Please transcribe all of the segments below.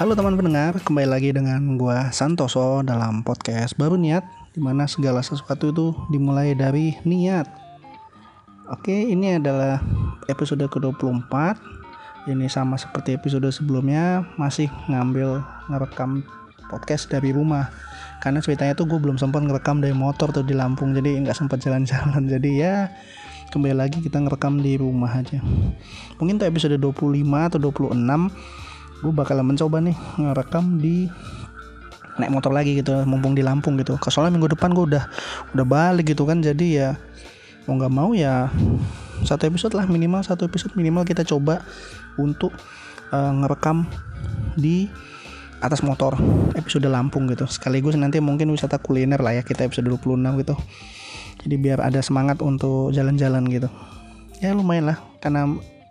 Halo teman pendengar, kembali lagi dengan gua Santoso dalam podcast baru niat, di mana segala sesuatu itu dimulai dari niat. Oke, ini adalah episode ke-24. Ini sama seperti episode sebelumnya, masih ngambil ngerekam podcast dari rumah. Karena ceritanya tuh gue belum sempat ngerekam dari motor tuh di Lampung, jadi nggak sempat jalan-jalan. Jadi ya kembali lagi kita ngerekam di rumah aja mungkin tuh episode 25 atau 26 gue bakalan mencoba nih ngerekam di naik motor lagi gitu mumpung di Lampung gitu. Soalnya minggu depan gue udah udah balik gitu kan jadi ya mau nggak mau ya satu episode lah minimal satu episode minimal kita coba untuk uh, ngerekam di atas motor episode Lampung gitu. Sekaligus nanti mungkin wisata kuliner lah ya kita episode 26 gitu. Jadi biar ada semangat untuk jalan-jalan gitu. Ya lumayan lah karena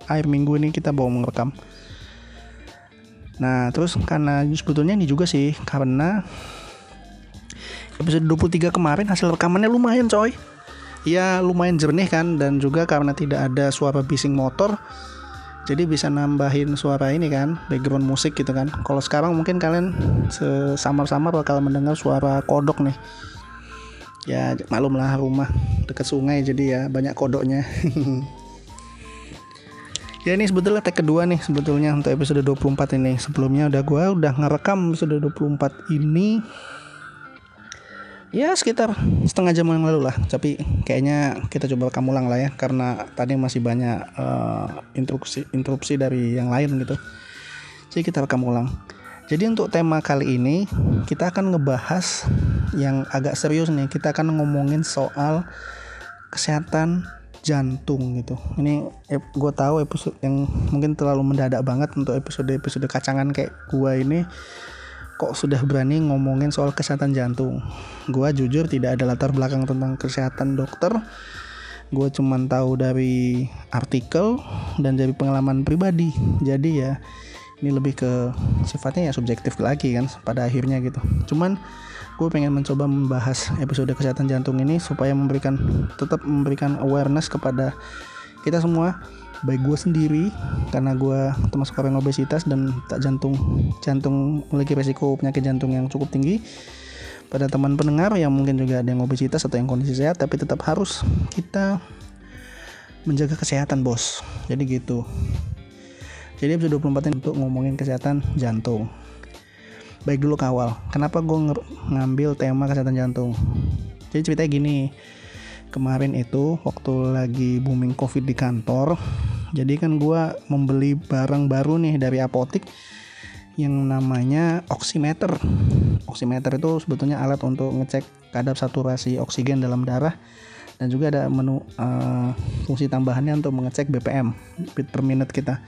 akhir minggu ini kita bawa merekam nah terus karena sebetulnya ini juga sih karena episode 23 kemarin hasil rekamannya lumayan coy. Ya lumayan jernih kan dan juga karena tidak ada suara bising motor jadi bisa nambahin suara ini kan background musik gitu kan. Kalau sekarang mungkin kalian samar-samar bakal mendengar suara kodok nih. Ya malum lah rumah dekat sungai jadi ya banyak kodoknya ya ini sebetulnya tag kedua nih sebetulnya untuk episode 24 ini. Sebelumnya udah gua udah ngerekam episode 24 ini. Ya sekitar setengah jam yang lalu lah. Tapi kayaknya kita coba rekam ulang lah ya karena tadi masih banyak uh, interupsi interupsi dari yang lain gitu. Jadi kita rekam ulang. Jadi untuk tema kali ini kita akan ngebahas yang agak serius nih. Kita akan ngomongin soal kesehatan jantung gitu. Ini gue tahu episode yang mungkin terlalu mendadak banget untuk episode-episode kacangan kayak gue ini kok sudah berani ngomongin soal kesehatan jantung. Gue jujur tidak ada latar belakang tentang kesehatan dokter. Gue cuman tahu dari artikel dan dari pengalaman pribadi. Jadi ya ini lebih ke sifatnya ya subjektif lagi kan pada akhirnya gitu cuman gue pengen mencoba membahas episode kesehatan jantung ini supaya memberikan tetap memberikan awareness kepada kita semua. Baik gue sendiri karena gue termasuk orang obesitas dan tak jantung jantung memiliki resiko penyakit jantung yang cukup tinggi. Pada teman pendengar yang mungkin juga ada yang obesitas atau yang kondisi sehat tapi tetap harus kita menjaga kesehatan bos. Jadi gitu. Jadi episode 24 ini untuk ngomongin kesehatan jantung. Baik dulu kawal. Kenapa gue ngambil tema kesehatan jantung? Jadi ceritanya gini. Kemarin itu waktu lagi booming covid di kantor. Jadi kan gue membeli barang baru nih dari apotik yang namanya oximeter. Oximeter itu sebetulnya alat untuk ngecek kadar saturasi oksigen dalam darah dan juga ada menu uh, fungsi tambahannya untuk mengecek BPM beat per minute kita.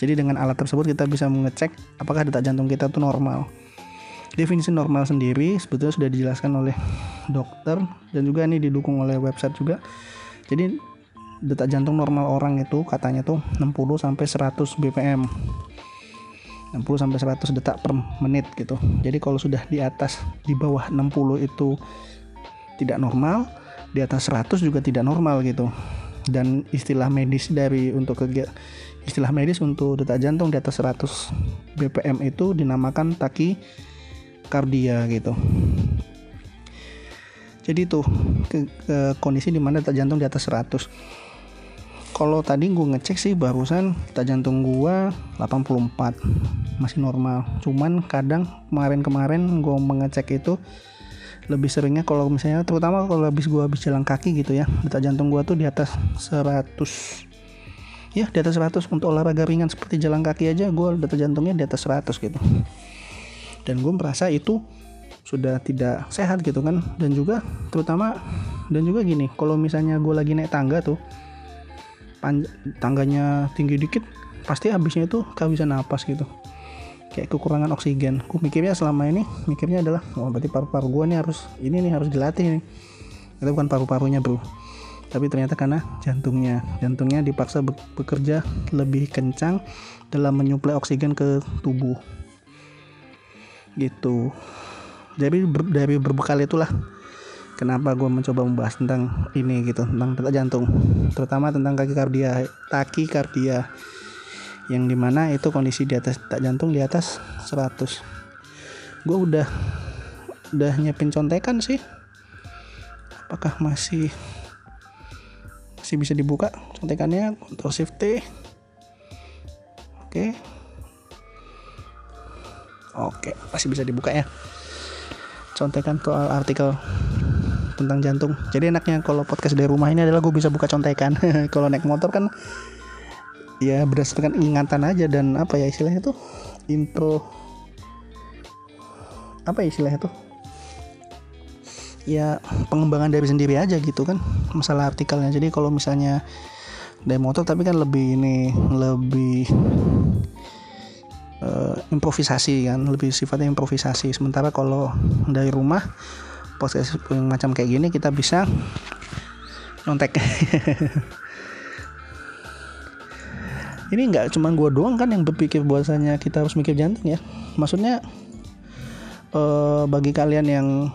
Jadi dengan alat tersebut kita bisa mengecek apakah detak jantung kita itu normal. Definisi normal sendiri sebetulnya sudah dijelaskan oleh dokter dan juga ini didukung oleh website juga. Jadi detak jantung normal orang itu katanya tuh 60 sampai 100 BPM. 60 sampai 100 detak per menit gitu. Jadi kalau sudah di atas di bawah 60 itu tidak normal, di atas 100 juga tidak normal gitu. Dan istilah medis dari untuk kegiatan istilah medis untuk detak jantung di atas 100 BPM itu dinamakan taki kardia gitu. Jadi tuh ke, ke kondisi di mana detak jantung di atas 100. Kalau tadi gue ngecek sih barusan detak jantung gue 84 masih normal. Cuman kadang kemarin-kemarin gue mengecek itu lebih seringnya kalau misalnya terutama kalau habis gue habis jalan kaki gitu ya detak jantung gue tuh di atas 100 ya di atas 100 untuk olahraga ringan seperti jalan kaki aja gue detak jantungnya di atas 100 gitu dan gue merasa itu sudah tidak sehat gitu kan. Dan juga terutama dan juga gini kalau misalnya gue lagi naik tangga tuh tangganya tinggi dikit pasti habisnya itu kehabisan napas gitu. Kayak kekurangan oksigen. Gue mikirnya selama ini mikirnya adalah oh berarti paru-paru gue nih harus ini nih harus dilatih nih. Itu bukan paru-parunya bro. Tapi ternyata karena jantungnya. Jantungnya dipaksa bekerja lebih kencang dalam menyuplai oksigen ke tubuh gitu. Jadi ber, dari berbekal itulah kenapa gue mencoba membahas tentang ini gitu tentang detak jantung. Terutama tentang kaki kardia taki kardia yang di mana itu kondisi di atas detak jantung di atas 100 gue udah udah nyiapin contekan sih. Apakah masih masih bisa dibuka contekannya? Shift T. Oke oke masih bisa dibuka ya. Contekan soal artikel tentang jantung. Jadi enaknya kalau podcast dari rumah ini adalah gue bisa buka contekan. Kalau naik motor kan ya berdasarkan ingatan aja dan apa ya istilahnya tuh? Intro apa ya istilahnya tuh? Ya pengembangan dari sendiri aja gitu kan masalah artikelnya. Jadi kalau misalnya dari motor tapi kan lebih ini lebih uh, improvisasi kan lebih sifatnya improvisasi. Sementara kalau dari rumah podcast macam kayak gini kita bisa nontek ini nggak cuma gue doang kan yang berpikir bahwasanya kita harus mikir jantung ya. Maksudnya eh, bagi kalian yang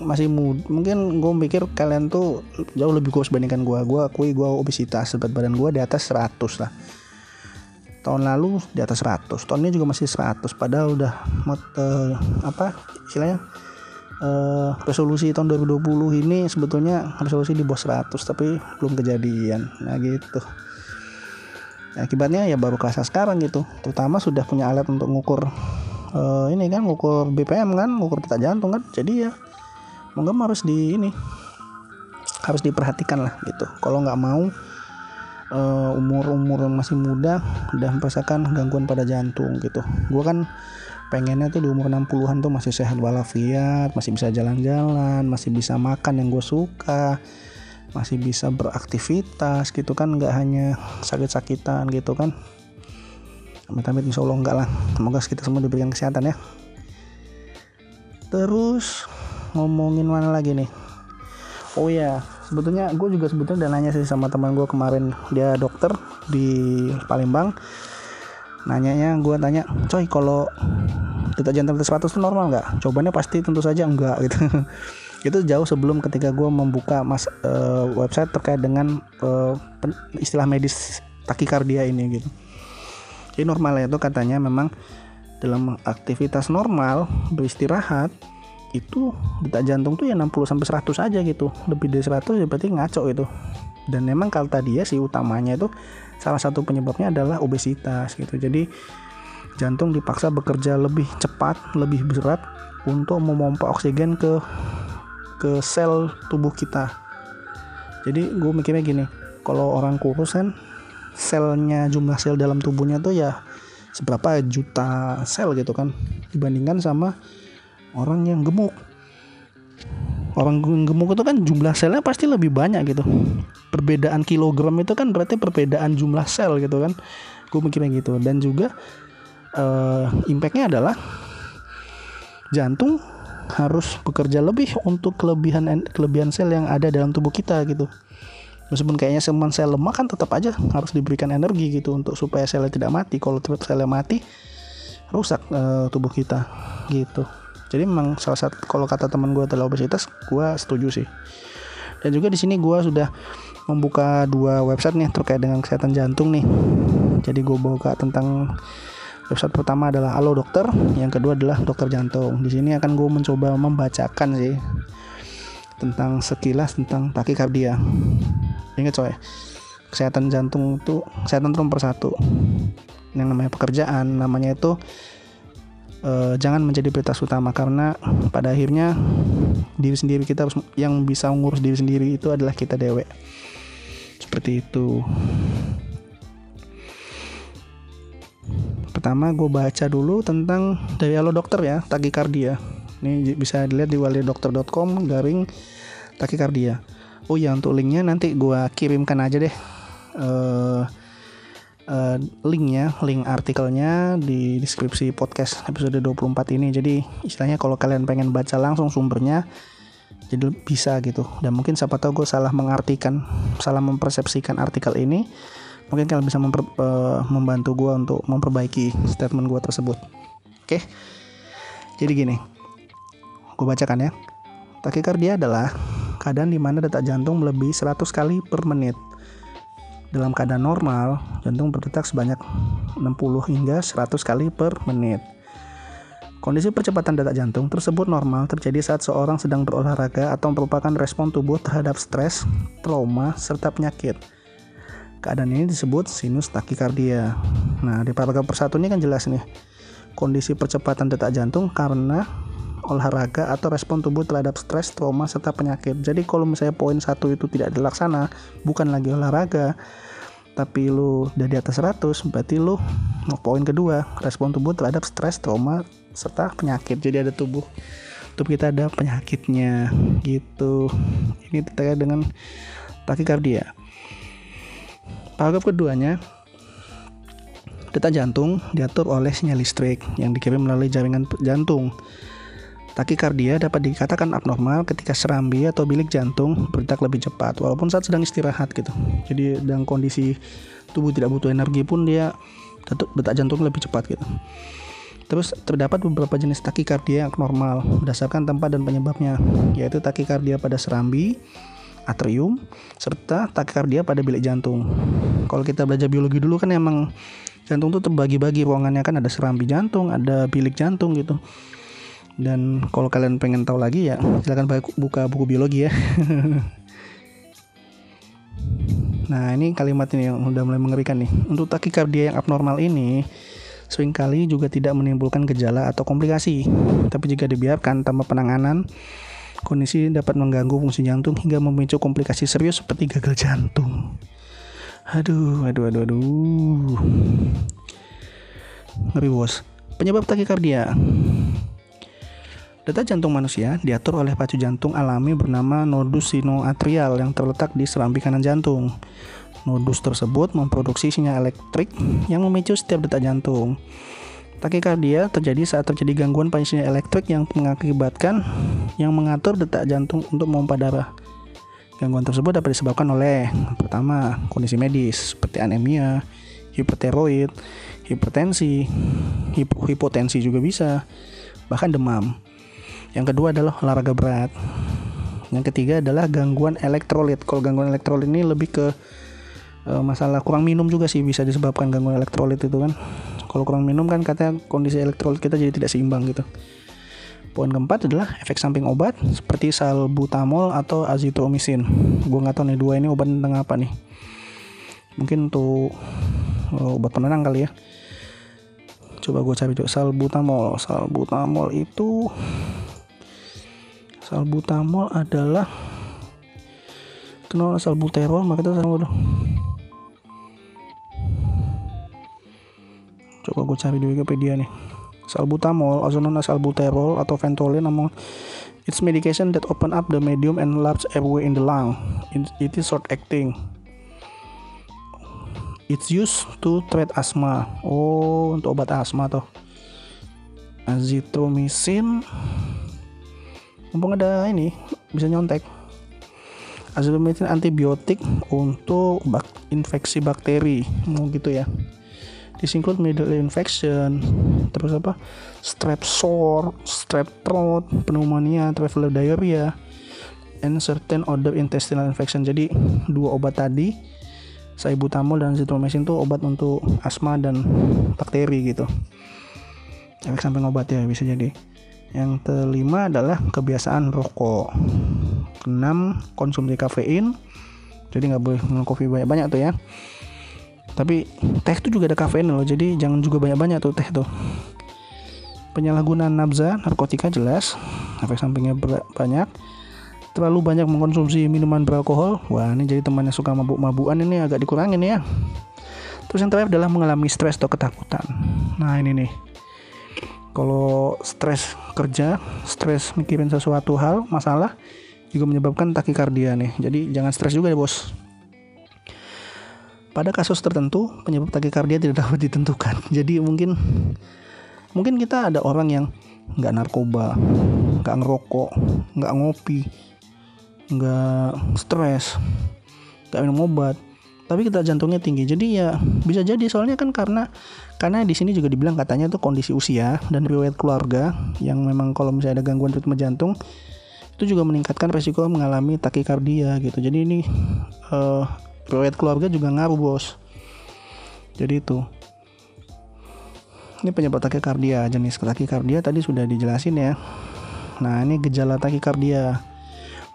masih muda mungkin gue mikir kalian tuh jauh lebih kurus bandingkan gue gue akui gue obesitas berat badan gue di atas 100 lah tahun lalu di atas 100 tahun ini juga masih 100 padahal udah uh, apa istilahnya uh, resolusi tahun 2020 ini sebetulnya resolusi di bawah 100 tapi belum kejadian. Nah gitu. Akibatnya ya baru kerasa sekarang gitu terutama sudah punya alat untuk ngukur uh, ini kan ngukur BPM kan ngukur detak jantung kan. Jadi ya mau harus di ini harus diperhatikan lah gitu. Kalau nggak mau uh, umur umur yang masih muda udah merasakan gangguan pada jantung gitu. Gue kan pengennya tuh di umur 60-an tuh masih sehat walafiat masih bisa jalan-jalan masih bisa makan yang gue suka masih bisa beraktivitas gitu kan nggak hanya sakit-sakitan gitu kan. Amit-amit insya Allah enggak lah. Semoga kita semua diberikan kesehatan ya. Terus ngomongin mana lagi nih? Oh ya sebetulnya gue juga sebetulnya udah nanya sih sama teman gue kemarin. Dia dokter di Palembang. Nanyanya gue tanya coy kalau detak jantung 100 itu normal nggak? Jawabannya pasti tentu saja enggak gitu. Itu jauh sebelum ketika gue membuka mas uh, website terkait dengan uh, istilah medis takikardia ini gitu. Jadi normal itu katanya memang dalam aktivitas normal beristirahat itu detak jantung tuh ya 60 sampai 100 aja gitu. Lebih dari 100 ya berarti ngaco itu dan memang kalau tadi ya si utamanya itu salah satu penyebabnya adalah obesitas gitu. Jadi jantung dipaksa bekerja lebih cepat lebih berat untuk memompa oksigen ke ke sel tubuh kita. Jadi gue mikirnya gini kalau orang kurus kan selnya jumlah sel dalam tubuhnya tuh ya seberapa juta sel gitu kan. Dibandingkan sama orang yang gemuk. Orang gemuk itu kan jumlah selnya pasti lebih banyak gitu. Perbedaan kilogram itu kan berarti perbedaan jumlah sel gitu kan. Gue mikirnya gitu. Dan juga uh, impactnya adalah jantung harus bekerja lebih untuk kelebihan kelebihan sel yang ada dalam tubuh kita gitu. Meskipun kayaknya semua sel lemak kan tetap aja harus diberikan energi gitu untuk supaya selnya tidak mati. Kalau selnya mati rusak uh, tubuh kita gitu jadi memang salah satu kalau kata teman gue adalah obesitas gue setuju sih dan juga di sini gue sudah membuka dua website nih terkait dengan kesehatan jantung nih jadi gue buka tentang Website pertama adalah Halo Dokter, yang kedua adalah Dokter Jantung. Di sini akan gue mencoba membacakan sih tentang sekilas tentang takikardia. Ingat coy, kesehatan jantung itu kesehatan itu nomor satu. Yang namanya pekerjaan, namanya itu uh, jangan menjadi prioritas utama karena pada akhirnya diri sendiri kita yang bisa mengurus diri sendiri itu adalah kita dewe. Seperti itu. Pertama gue baca dulu tentang dari Halo Dokter ya, takikardia. Ini bisa dilihat di walidokter.com garing takikardia. Oh ya untuk linknya nanti gue kirimkan aja deh uh, uh, linknya, link artikelnya di deskripsi podcast episode 24 ini. Jadi istilahnya kalau kalian pengen baca langsung sumbernya, jadi bisa gitu. Dan mungkin siapa tahu gue salah mengartikan, salah mempersepsikan artikel ini mungkin kalian bisa memper, uh, membantu gue untuk memperbaiki statement gue tersebut oke jadi gini gue bacakan ya takikardia adalah keadaan di mana detak jantung melebihi 100 kali per menit Dalam keadaan normal, jantung berdetak sebanyak 60 hingga 100 kali per menit. Kondisi percepatan detak jantung tersebut normal terjadi saat seorang sedang berolahraga atau merupakan respon tubuh terhadap stres, trauma, serta penyakit. Keadaan ini disebut sinus takikardia. Nah, di paragraf persatu ini kan jelas nih. Kondisi percepatan detak jantung karena olahraga atau respon tubuh terhadap stres, trauma, serta penyakit. Jadi kalau misalnya poin satu itu tidak dilaksana, bukan lagi olahraga, tapi lu udah di atas 100, berarti lu poin kedua, respon tubuh terhadap stres, trauma, serta penyakit. Jadi ada tubuh tubuh kita ada penyakitnya gitu. Ini terkait dengan takikardia. Paragraf keduanya, detak jantung diatur oleh sinyal listrik yang dikirim melalui jaringan jantung Takikardia dapat dikatakan abnormal ketika serambi atau bilik jantung berdetak lebih cepat walaupun saat sedang istirahat gitu. Jadi dalam kondisi tubuh tidak butuh energi pun dia detak jantung lebih cepat gitu. Terus terdapat beberapa jenis takikardia yang normal berdasarkan tempat dan penyebabnya, yaitu takikardia pada serambi, atrium, serta takikardia pada bilik jantung. Kalau kita belajar biologi dulu kan emang jantung tuh terbagi-bagi ruangannya kan ada serambi jantung, ada bilik jantung gitu dan kalau kalian pengen tahu lagi ya silahkan buka buku biologi ya. Nah ini kalimat ini yang udah mulai mengerikan nih. Untuk takikardia yang abnormal ini sering kali juga tidak menimbulkan gejala atau komplikasi. Tapi jika dibiarkan tanpa penanganan kondisi dapat mengganggu fungsi jantung hingga memicu komplikasi serius seperti gagal jantung. Aduh aduh aduh aduh. Ngeri bos. Penyebab takikardia Detak jantung manusia diatur oleh pacu jantung alami bernama nodus sinoatrial yang terletak di serambi kanan jantung. Nodus tersebut memproduksi sinyal elektrik yang memicu setiap detak jantung. Takikardia terjadi saat terjadi gangguan pada sinyal elektrik yang mengakibatkan yang mengatur detak jantung untuk memompa darah. Gangguan tersebut dapat disebabkan oleh pertama kondisi medis seperti anemia, hiperteroid, hipertensi, hipotensi juga bisa, bahkan demam. Yang kedua adalah olahraga berat. Yang ketiga adalah gangguan elektrolit. Kalau gangguan elektrolit ini lebih ke uh, masalah kurang minum juga sih bisa disebabkan gangguan elektrolit itu kan. Kalau kurang minum kan katanya kondisi elektrolit kita jadi tidak seimbang gitu. Poin keempat adalah efek samping obat seperti salbutamol atau azitromisin. Gue nggak tahu nih dua ini obat tentang apa nih. Mungkin untuk uh, obat penenang kali ya. Coba gue cari tuh salbutamol. Salbutamol itu salbutamol adalah kenal salbuterol? Maka kita sama dulu coba gue cari di Wikipedia nih. Salbutamol also known as salbuterol atau ventolin namun it's medication that open up the medium and large airway in the lung. It is short acting. It's used to treat asthma. Oh untuk obat asma tuh. Azithromycin mumpung ada ini bisa nyontek azithromycin antibiotik untuk bak infeksi bakteri mau gitu ya include middle infection, terus apa? Strep sore, strep throat, pneumonia, traveler diarrhea, and certain other intestinal infection. Jadi dua obat tadi, salbutamol dan azithromycin itu obat untuk asma dan bakteri gitu. Efek samping obat ya bisa jadi. Yang kelima adalah kebiasaan rokok. Keenam, konsumsi kafein. Jadi nggak boleh minum kopi banyak-banyak tuh ya. Tapi teh itu juga ada kafein loh, jadi jangan juga banyak-banyak tuh teh tuh. Penyalahgunaan nabza, narkotika jelas, efek sampingnya banyak. Terlalu banyak mengkonsumsi minuman beralkohol, wah ini jadi teman yang suka mabuk-mabukan ini agak dikurangin ya. Terus yang terakhir adalah mengalami stres atau ketakutan. Nah ini nih, kalau stres kerja, stres mikirin sesuatu hal, masalah juga menyebabkan takikardia nih. Jadi jangan stres juga ya bos. Pada kasus tertentu penyebab takikardia tidak dapat ditentukan. Jadi mungkin mungkin kita ada orang yang nggak narkoba, nggak ngerokok, nggak ngopi, nggak stres, nggak minum obat, tapi kita jantungnya tinggi jadi ya bisa jadi soalnya kan karena karena di sini juga dibilang katanya tuh kondisi usia dan riwayat keluarga yang memang kalau misalnya ada gangguan ritme jantung itu juga meningkatkan resiko mengalami takikardia gitu. Jadi ini uh, riwayat keluarga juga ngaruh bos. Jadi itu. Ini penyebab takikardia jenis takikardia tadi sudah dijelasin ya. Nah ini gejala takikardia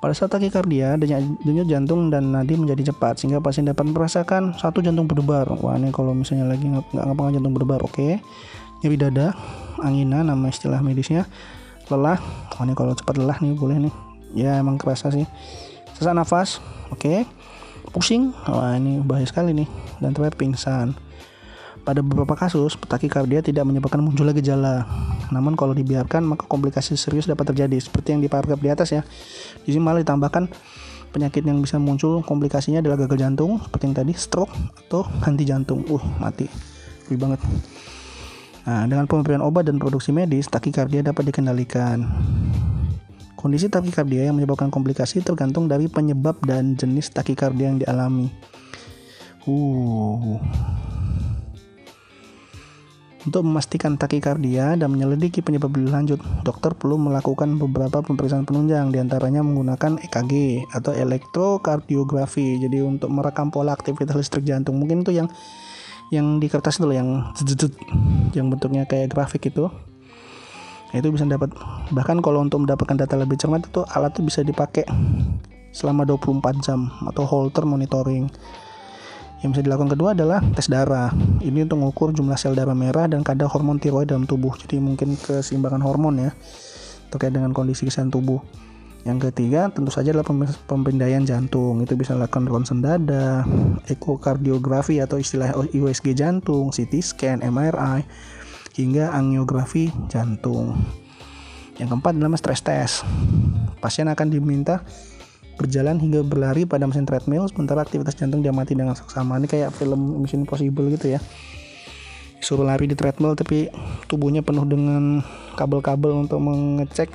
pada saat takikardia denyut jantung dan nadi menjadi cepat sehingga pasien dapat merasakan satu jantung berdebar. Wah ini kalau misalnya lagi nggak ngapa jantung berdebar oke. Okay. nyeri dada angina nama istilah medisnya. Lelah. Wah ini kalau cepat lelah nih boleh nih. Ya emang kerasa sih. Sesak nafas oke. Okay. pusing. Wah ini bahaya sekali nih. Dan terakhir pingsan pada beberapa kasus, takikardia tidak menyebabkan munculnya gejala. Namun kalau dibiarkan, maka komplikasi serius dapat terjadi, seperti yang di paragraf di atas ya. Di sini malah ditambahkan penyakit yang bisa muncul komplikasinya adalah gagal jantung, seperti yang tadi, stroke atau henti jantung. Uh, mati. Lebih banget. Nah, dengan pemberian obat dan produksi medis, takikardia dapat dikendalikan. Kondisi takikardia yang menyebabkan komplikasi tergantung dari penyebab dan jenis takikardia yang dialami. Uh, untuk memastikan takikardia dan menyelidiki penyebab lebih lanjut, dokter perlu melakukan beberapa pemeriksaan penunjang, di antaranya menggunakan EKG atau elektrokardiografi. Jadi untuk merekam pola aktivitas listrik jantung, mungkin itu yang yang di kertas itu yang yang bentuknya kayak grafik itu. Nah, itu bisa dapat bahkan kalau untuk mendapatkan data lebih cermat itu alat itu bisa dipakai selama 24 jam atau Holter monitoring. Yang bisa dilakukan kedua adalah tes darah. Ini untuk mengukur jumlah sel darah merah dan kadar hormon tiroid dalam tubuh. Jadi mungkin keseimbangan hormon ya terkait dengan kondisi kesehatan tubuh. Yang ketiga tentu saja adalah pemberdayaan jantung. Itu bisa dilakukan ronsen dada, ekokardiografi atau istilah USG jantung, CT scan, MRI, hingga angiografi jantung. Yang keempat adalah stress test. Pasien akan diminta berjalan hingga berlari pada mesin treadmill sementara aktivitas jantung diamati dengan seksama. Ini kayak film Mission Impossible gitu ya. Suruh lari di treadmill tapi tubuhnya penuh dengan kabel-kabel untuk mengecek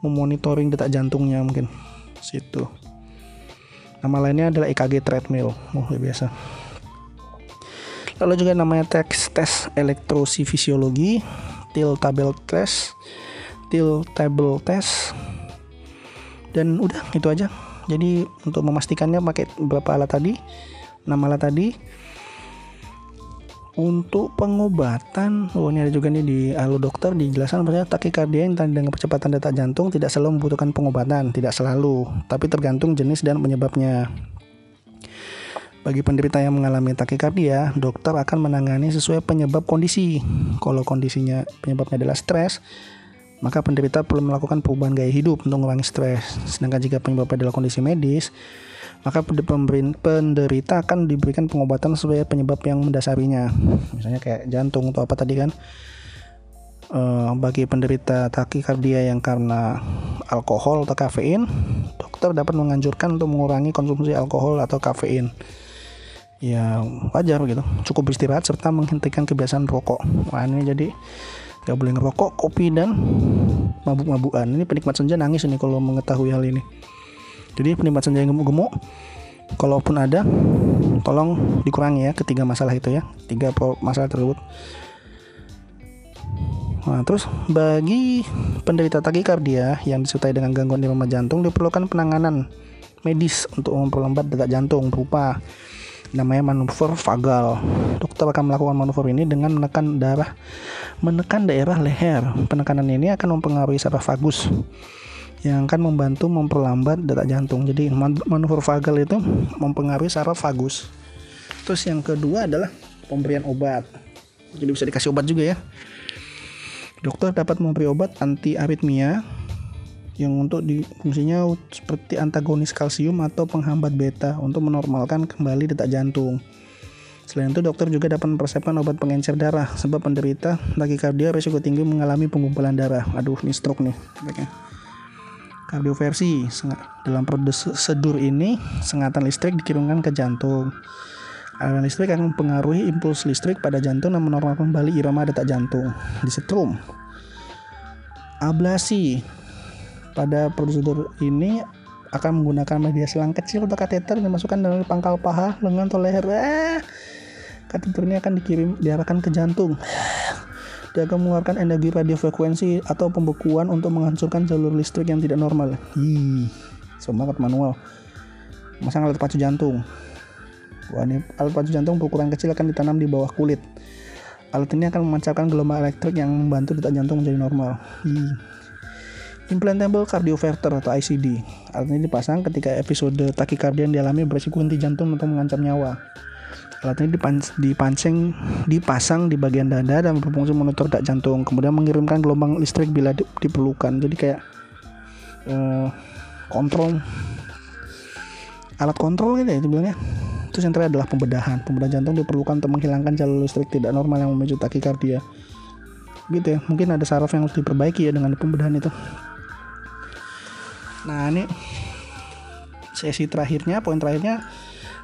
memonitoring detak jantungnya mungkin. Situ. Nama lainnya adalah EKG treadmill. Oh biasa. Lalu juga namanya tes tes elektrofisiologi til table test til table test dan udah itu aja jadi untuk memastikannya pakai beberapa alat tadi 6 alat tadi untuk pengobatan, oh ini ada juga nih di Halo Dokter dijelaskan bahwa takikardia yang dengan percepatan detak jantung tidak selalu membutuhkan pengobatan, tidak selalu, tapi tergantung jenis dan penyebabnya. Bagi penderita yang mengalami takikardia, dokter akan menangani sesuai penyebab kondisi. Kalau kondisinya penyebabnya adalah stres, maka penderita perlu melakukan perubahan gaya hidup untuk mengurangi stres. Sedangkan jika penyebabnya adalah kondisi medis, maka penderita akan diberikan pengobatan sesuai penyebab yang mendasarinya. Misalnya kayak jantung atau apa tadi kan. Uh, bagi penderita takikardia yang karena alkohol atau kafein, dokter dapat menganjurkan untuk mengurangi konsumsi alkohol atau kafein. Ya wajar gitu. Cukup beristirahat serta menghentikan kebiasaan rokok. Wah ini jadi Gak boleh ngerokok, kopi dan mabuk-mabukan. Ini penikmat senja nangis ini kalau mengetahui hal ini. Jadi penikmat senja yang gemuk-gemuk, kalaupun ada, tolong dikurangi ya ketiga masalah itu ya, tiga masalah tersebut. Nah, terus bagi penderita takikardia yang disertai dengan gangguan irama jantung diperlukan penanganan medis untuk memperlambat detak jantung berupa namanya manuver vagal. Dokter akan melakukan manuver ini dengan menekan darah menekan daerah leher. Penekanan ini akan mempengaruhi saraf vagus yang akan membantu memperlambat detak jantung. Jadi manuver vagal itu mempengaruhi saraf vagus. Terus yang kedua adalah pemberian obat. Jadi bisa dikasih obat juga ya. Dokter dapat memberi obat anti aritmia yang untuk di fungsinya seperti antagonis kalsium atau penghambat beta untuk menormalkan kembali detak jantung. Selain itu, dokter juga dapat mempersiapkan obat pengencer darah sebab penderita takikardia risiko tinggi mengalami pengumpulan darah. Aduh, ini stroke nih. Kardioversi dalam prosedur ini sengatan listrik dikirimkan ke jantung. Aliran listrik akan mempengaruhi impuls listrik pada jantung dan menormalkan kembali irama detak jantung. Disetrum. Ablasi pada prosedur ini akan menggunakan media selang kecil atau kateter yang dimasukkan dalam pangkal paha, lengan atau leher. Eh, kateter ini akan dikirim diarahkan ke jantung. Dia akan mengeluarkan energi radiofrekuensi atau pembekuan untuk menghancurkan jalur listrik yang tidak normal. Ih, semangat manual. Masang alat pacu jantung. Wah, ini alat pacu jantung berukuran kecil akan ditanam di bawah kulit. Alat ini akan memancarkan gelombang elektrik yang membantu detak jantung menjadi normal. Hi. Implantable cardioverter atau ICD. Alat ini dipasang ketika episode takikardia yang dialami berisiko henti jantung atau mengancam nyawa. Alat ini dipancing, dipasang di bagian dada dan berfungsi monitor detak jantung, kemudian mengirimkan gelombang listrik bila diperlukan. Jadi kayak uh, kontrol alat kontrol gitu ya bilangnya. Terus yang terakhir adalah pembedahan. Pembedahan jantung diperlukan untuk menghilangkan jalur listrik tidak normal yang memicu takikardia. Gitu ya. Mungkin ada saraf yang harus diperbaiki ya dengan pembedahan itu. Nah ini sesi terakhirnya, poin terakhirnya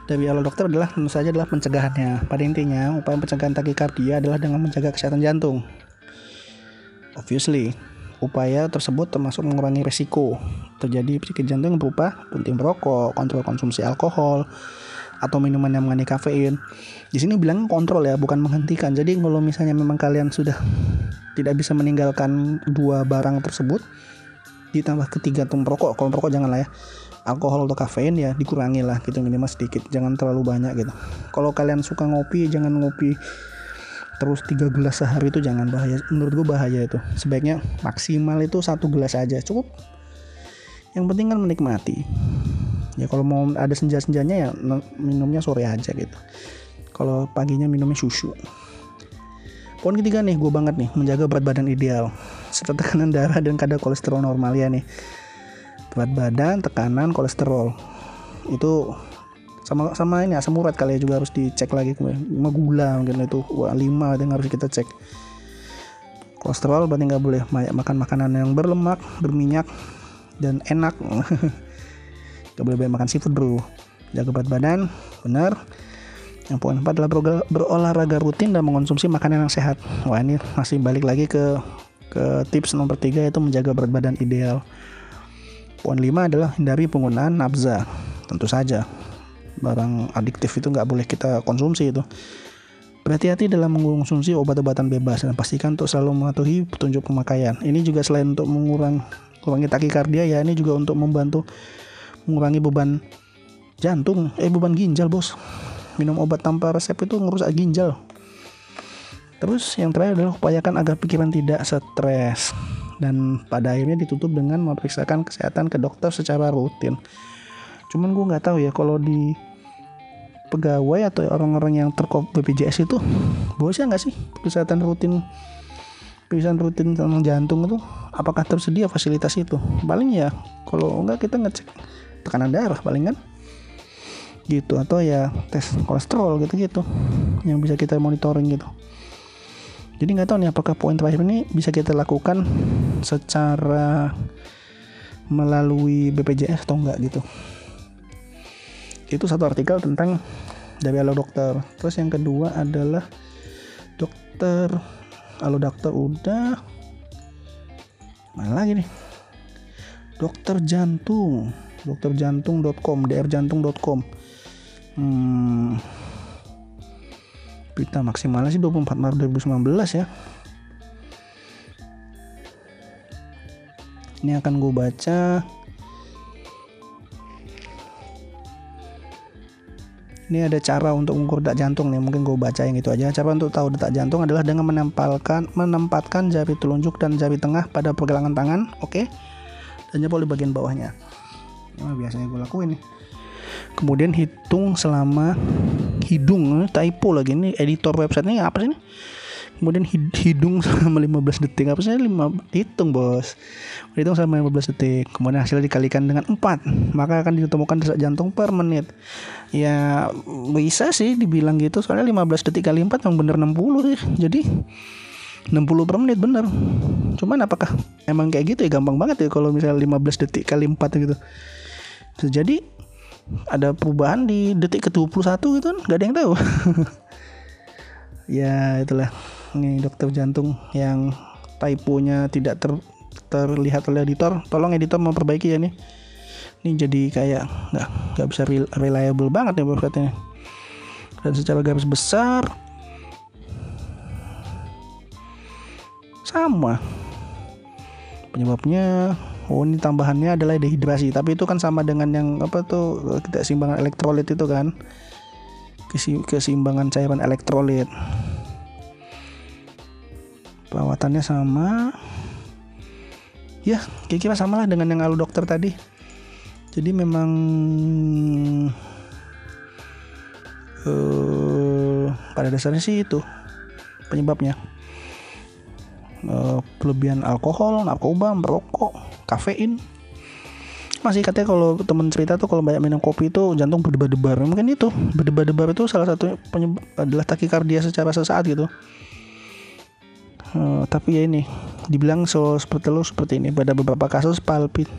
dari ala dokter adalah tentu saja adalah pencegahannya. Pada intinya, upaya pencegahan takikardia adalah dengan menjaga kesehatan jantung. Obviously, upaya tersebut termasuk mengurangi resiko terjadi penyakit jantung berupa berhenti merokok, kontrol konsumsi alkohol, atau minuman yang mengandung kafein. Di sini bilang kontrol ya, bukan menghentikan. Jadi kalau misalnya memang kalian sudah tidak bisa meninggalkan dua barang tersebut, ditambah ketiga tuh perokok kalau perokok jangan lah ya. Alkohol atau kafein ya dikurangi lah gitu minimal sedikit. Jangan terlalu banyak gitu. Kalau kalian suka ngopi jangan ngopi terus tiga gelas sehari itu jangan bahaya. Menurut gue bahaya itu. Sebaiknya maksimal itu satu gelas aja cukup. Yang penting kan menikmati. Ya kalau mau ada senja-senjanya ya minumnya sore aja gitu. Kalau paginya minumnya susu poin ketiga nih gue banget nih menjaga berat badan ideal. Serta tekanan darah dan kadar kolesterol normal ya nih. Berat badan tekanan kolesterol. Itu sama sama ini asam urat kali ya juga harus dicek lagi lima gula mungkin itu. Wah, lima yang harus kita cek. Kolesterol berarti nggak boleh. Banyak makan makanan yang berlemak berminyak dan enak. Nggak boleh banyak makan seafood bro. Jaga berat badan benar yang poin empat adalah berolahraga rutin dan mengonsumsi makanan yang sehat wah ini masih balik lagi ke ke tips nomor tiga yaitu menjaga berat badan ideal. Poin lima adalah hindari penggunaan nafza. Tentu saja barang adiktif itu nggak boleh kita konsumsi itu. Berhati-hati dalam mengonsumsi obat-obatan bebas dan pastikan untuk selalu mematuhi petunjuk pemakaian. Ini juga selain untuk mengurangi takikardia ya, ini juga untuk membantu mengurangi beban jantung, eh beban ginjal bos. Minum obat tanpa resep itu ngerusak ginjal. Terus yang terakhir adalah upayakan agar pikiran tidak stres dan pada akhirnya ditutup dengan memeriksakan kesehatan ke dokter secara rutin. Cuman gue nggak tahu ya kalau di pegawai atau orang-orang yang terkop BPJS itu bosnya nggak sih kesehatan rutin pemeriksaan rutin tentang jantung itu apakah tersedia fasilitas itu paling ya kalau enggak kita ngecek tekanan darah paling kan gitu atau ya tes kolesterol gitu gitu yang bisa kita monitoring gitu. Jadi nggak tahu nih apakah poin terakhir ini bisa kita lakukan secara melalui BPJS atau enggak gitu. Itu satu artikel tentang dari halo dokter. Terus yang kedua adalah dokter halo dokter udah mana lagi nih? Dokter jantung dokterjantung.com drjantung.com hmm Berita maksimalnya sih 24 Maret 2019 ya. Ini akan gue baca. Ini ada cara untuk mengukur detak jantung nih, mungkin gue baca yang itu aja. Cara untuk tahu detak jantung adalah dengan menempelkan menempatkan jari telunjuk dan jari tengah pada pergelangan tangan, oke? Okay? Dan jempol di bagian bawahnya. Ini biasanya gue lakuin nih kemudian hitung selama hidung typo lagi. Ini editor website ini apa sih ini? Kemudian hidung selama 15 detik. Apa sih 5 hitung bos. Hitung selama 15 detik. Kemudian hasilnya dikalikan dengan 4 maka akan ditemukan desak jantung per menit. Ya bisa sih dibilang gitu. Soalnya 15 detik kali 4 yang bener 60 sih. Jadi 60 per menit bener. Cuman apakah emang kayak gitu ya? Gampang banget ya kalau misalnya 15 detik kali 4 gitu. Jadi ada perubahan di detik ke-21 gitu kan? Nggak ada yang tahu. Ya itulah. Ini dokter jantung yang typonya tidak ter, terlihat oleh editor. Tolong editor memperbaiki ya nih. Ini jadi kayak nggak nggak bisa reliable banget ya website dan secara garis besar sama. Penyebabnya oh ini tambahannya adalah dehidrasi. Tapi itu kan sama dengan yang apa tuh keseimbangan elektrolit itu kan. Keseimbangan cairan elektrolit. Perawatannya sama. Ya kira-kira sama lah dengan yang alu dokter tadi. Jadi memang uh, pada dasarnya sih itu penyebabnya. Uh, kelebihan alkohol, narkoba, merokok, kafein. Masih katanya kalau temen cerita tuh kalau banyak minum kopi itu jantung berdebar-debar. Mungkin itu berdebar-debar itu salah satu penyebab adalah takikardia secara sesaat gitu. Uh, tapi ya ini dibilang so seperti lo seperti ini pada beberapa kasus palpit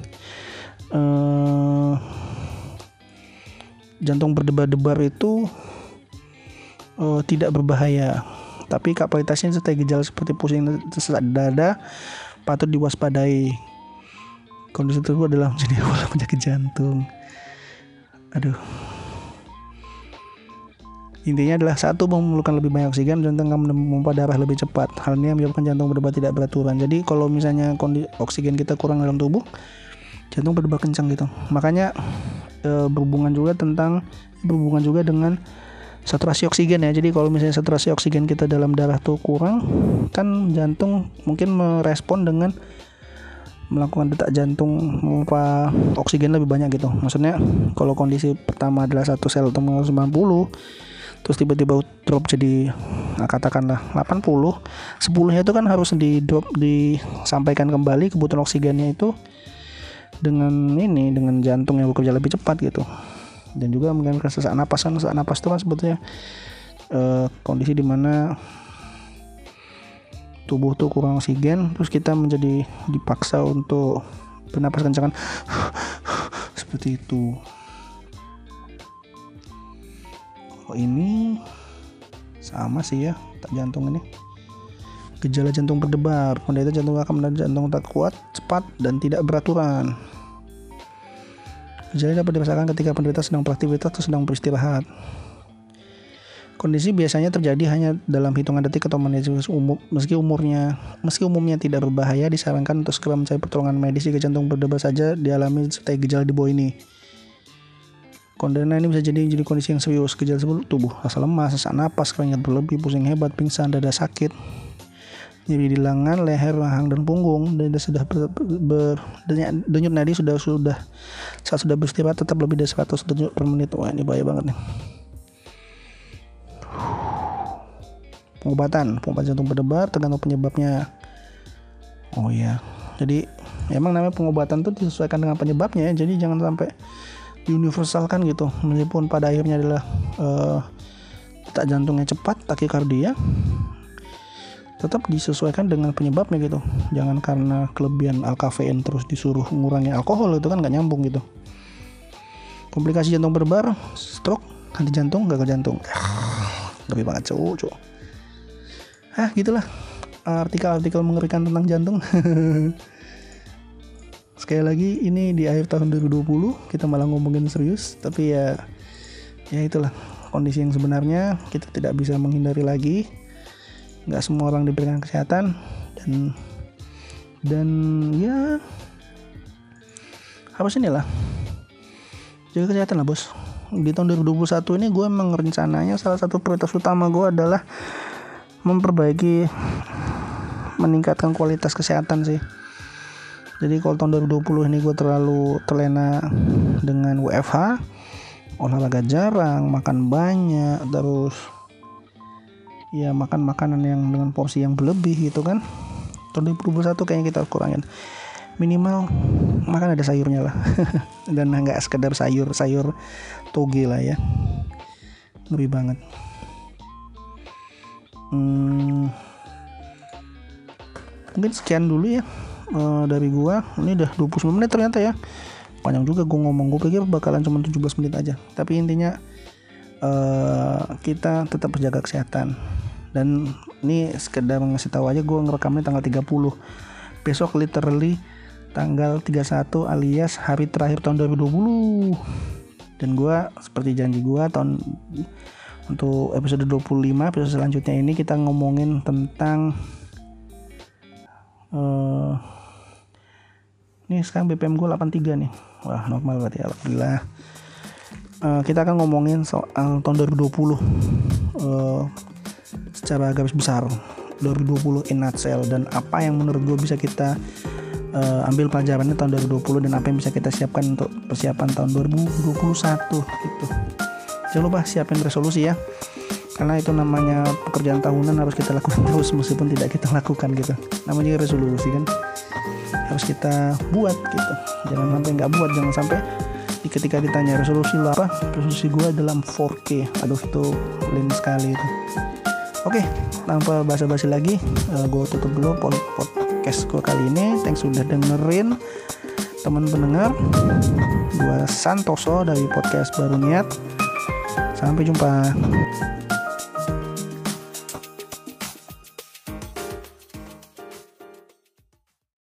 uh, jantung berdebar-debar itu uh, tidak berbahaya tapi kapasitasnya serta gejala seperti pusing sesak dada patut diwaspadai kondisi tersebut adalah menjadi awal penyakit jantung aduh Intinya adalah satu memerlukan lebih banyak oksigen, jantung akan memompa darah lebih cepat. Hal ini menyebabkan jantung berdebar tidak beraturan. Jadi kalau misalnya kondisi oksigen kita kurang dalam tubuh, jantung berdebar kencang gitu. Makanya e, berhubungan juga tentang berhubungan juga dengan saturasi oksigen ya. Jadi kalau misalnya saturasi oksigen kita dalam darah tuh kurang, kan jantung mungkin merespon dengan melakukan detak jantung memompa oksigen lebih banyak gitu. Maksudnya kalau kondisi pertama adalah satu sel atau 90 terus tiba-tiba drop jadi nah katakanlah 80 10 nya itu kan harus di drop disampaikan kembali kebutuhan oksigennya itu dengan ini dengan jantung yang bekerja lebih cepat gitu dan juga mungkin sesak napas kan sesak napas itu kan sebetulnya uh, kondisi di mana tubuh tuh kurang oksigen terus kita menjadi dipaksa untuk bernapas kencangan. Seperti itu. Oh ini sama sih ya tak jantung ini. Gejala jantung berdebar penderita jantung akan mendadak jantung tak kuat cepat dan tidak beraturan. Gejala dapat dirasakan ketika penderita sedang beraktivitas atau sedang beristirahat Kondisi biasanya terjadi hanya dalam hitungan detik atau menit umum, meski umurnya meski umumnya tidak berbahaya disarankan untuk segera mencari pertolongan medis jika jantung berdebar saja dialami serta gejala di bawah ini. Kondena ini bisa jadi jadi kondisi yang serius, gejala tersebut tubuh, rasa lemas, sesak napas, keringat berlebih, pusing hebat, pingsan, dada sakit, nyeri di lengan, leher, rahang dan punggung, dan sudah ber, ber denyut nadi sudah sudah saat sudah beristirahat tetap lebih dari 100 denyut per menit. Wah ini bahaya banget nih. Pengobatan, pengobatan jantung berdebar tergantung penyebabnya. Oh iya, jadi emang namanya pengobatan tuh disesuaikan dengan penyebabnya ya. Jadi jangan sampai diuniversalkan gitu meskipun pada akhirnya adalah uh, detak jantungnya cepat takikardia tetap disesuaikan dengan penyebabnya gitu jangan karena kelebihan alkafein terus disuruh mengurangi alkohol itu kan nggak nyambung gitu komplikasi jantung berbar stroke henti jantung gagal jantung lebih banget cowok cowok ah gitulah. Artikel-artikel mengerikan tentang jantung. Sekali lagi ini di akhir tahun 2020 kita malah ngomongin serius tapi ya ya itulah. Kondisi yang sebenarnya kita tidak bisa menghindari lagi. Nggak semua orang diberikan kesehatan dan dan ya harus inilah. Jaga kesehatan lah bos di tahun 2021 ini gue emang rencananya salah satu prioritas utama gue adalah memperbaiki meningkatkan kualitas kesehatan sih. Jadi kalau tahun 2020 ini gue terlalu terlena dengan WFH olahraga jarang makan banyak terus ya makan makanan yang dengan porsi yang berlebih gitu kan. Tahun 2021 kayaknya kita kurangin. Minimal makan ada sayurnya lah. Dan nggak sekedar sayur sayur toge lah ya. Lebih banget. Hmm, mungkin sekian dulu ya uh, dari gua. Ini udah 29 menit ternyata ya. Panjang juga gua ngomong. Gua pikir bakalan cuma 17 menit aja. Tapi intinya uh, kita tetap berjaga kesehatan. Dan ini sekedar ngasih tahu aja gua ngerekamnya tanggal 30 besok literally tanggal 31 alias hari terakhir tahun 2020 dan gua seperti janji gua tahun untuk episode 25 episode selanjutnya ini kita ngomongin tentang uh, ini sekarang BPM gue 83 nih. Wah normal berarti alhamdulillah. Uh, kita akan ngomongin soal tahun 2020 uh, secara garis besar. 2020 in nutshell dan apa yang menurut gue bisa kita uh, ambil pelajarannya tahun 2020 dan apa yang bisa kita siapkan untuk persiapan tahun 2021 gitu. Jangan lupa siapin resolusi ya. Karena itu namanya pekerjaan tahunan harus kita lakukan terus meskipun tidak kita lakukan gitu. Namanya resolusi kan. Harus kita buat gitu. Jangan sampai nggak buat jangan sampai ketika ditanya resolusi lo apa resolusi gue dalam 4K aduh itu lin sekali itu. Oke tanpa basa-basi lagi uh, eh, gue tutup dulu podcast gue kali ini. Thanks sudah dengerin teman pendengar. Gue Santoso dari podcast baru niat. Sampai jumpa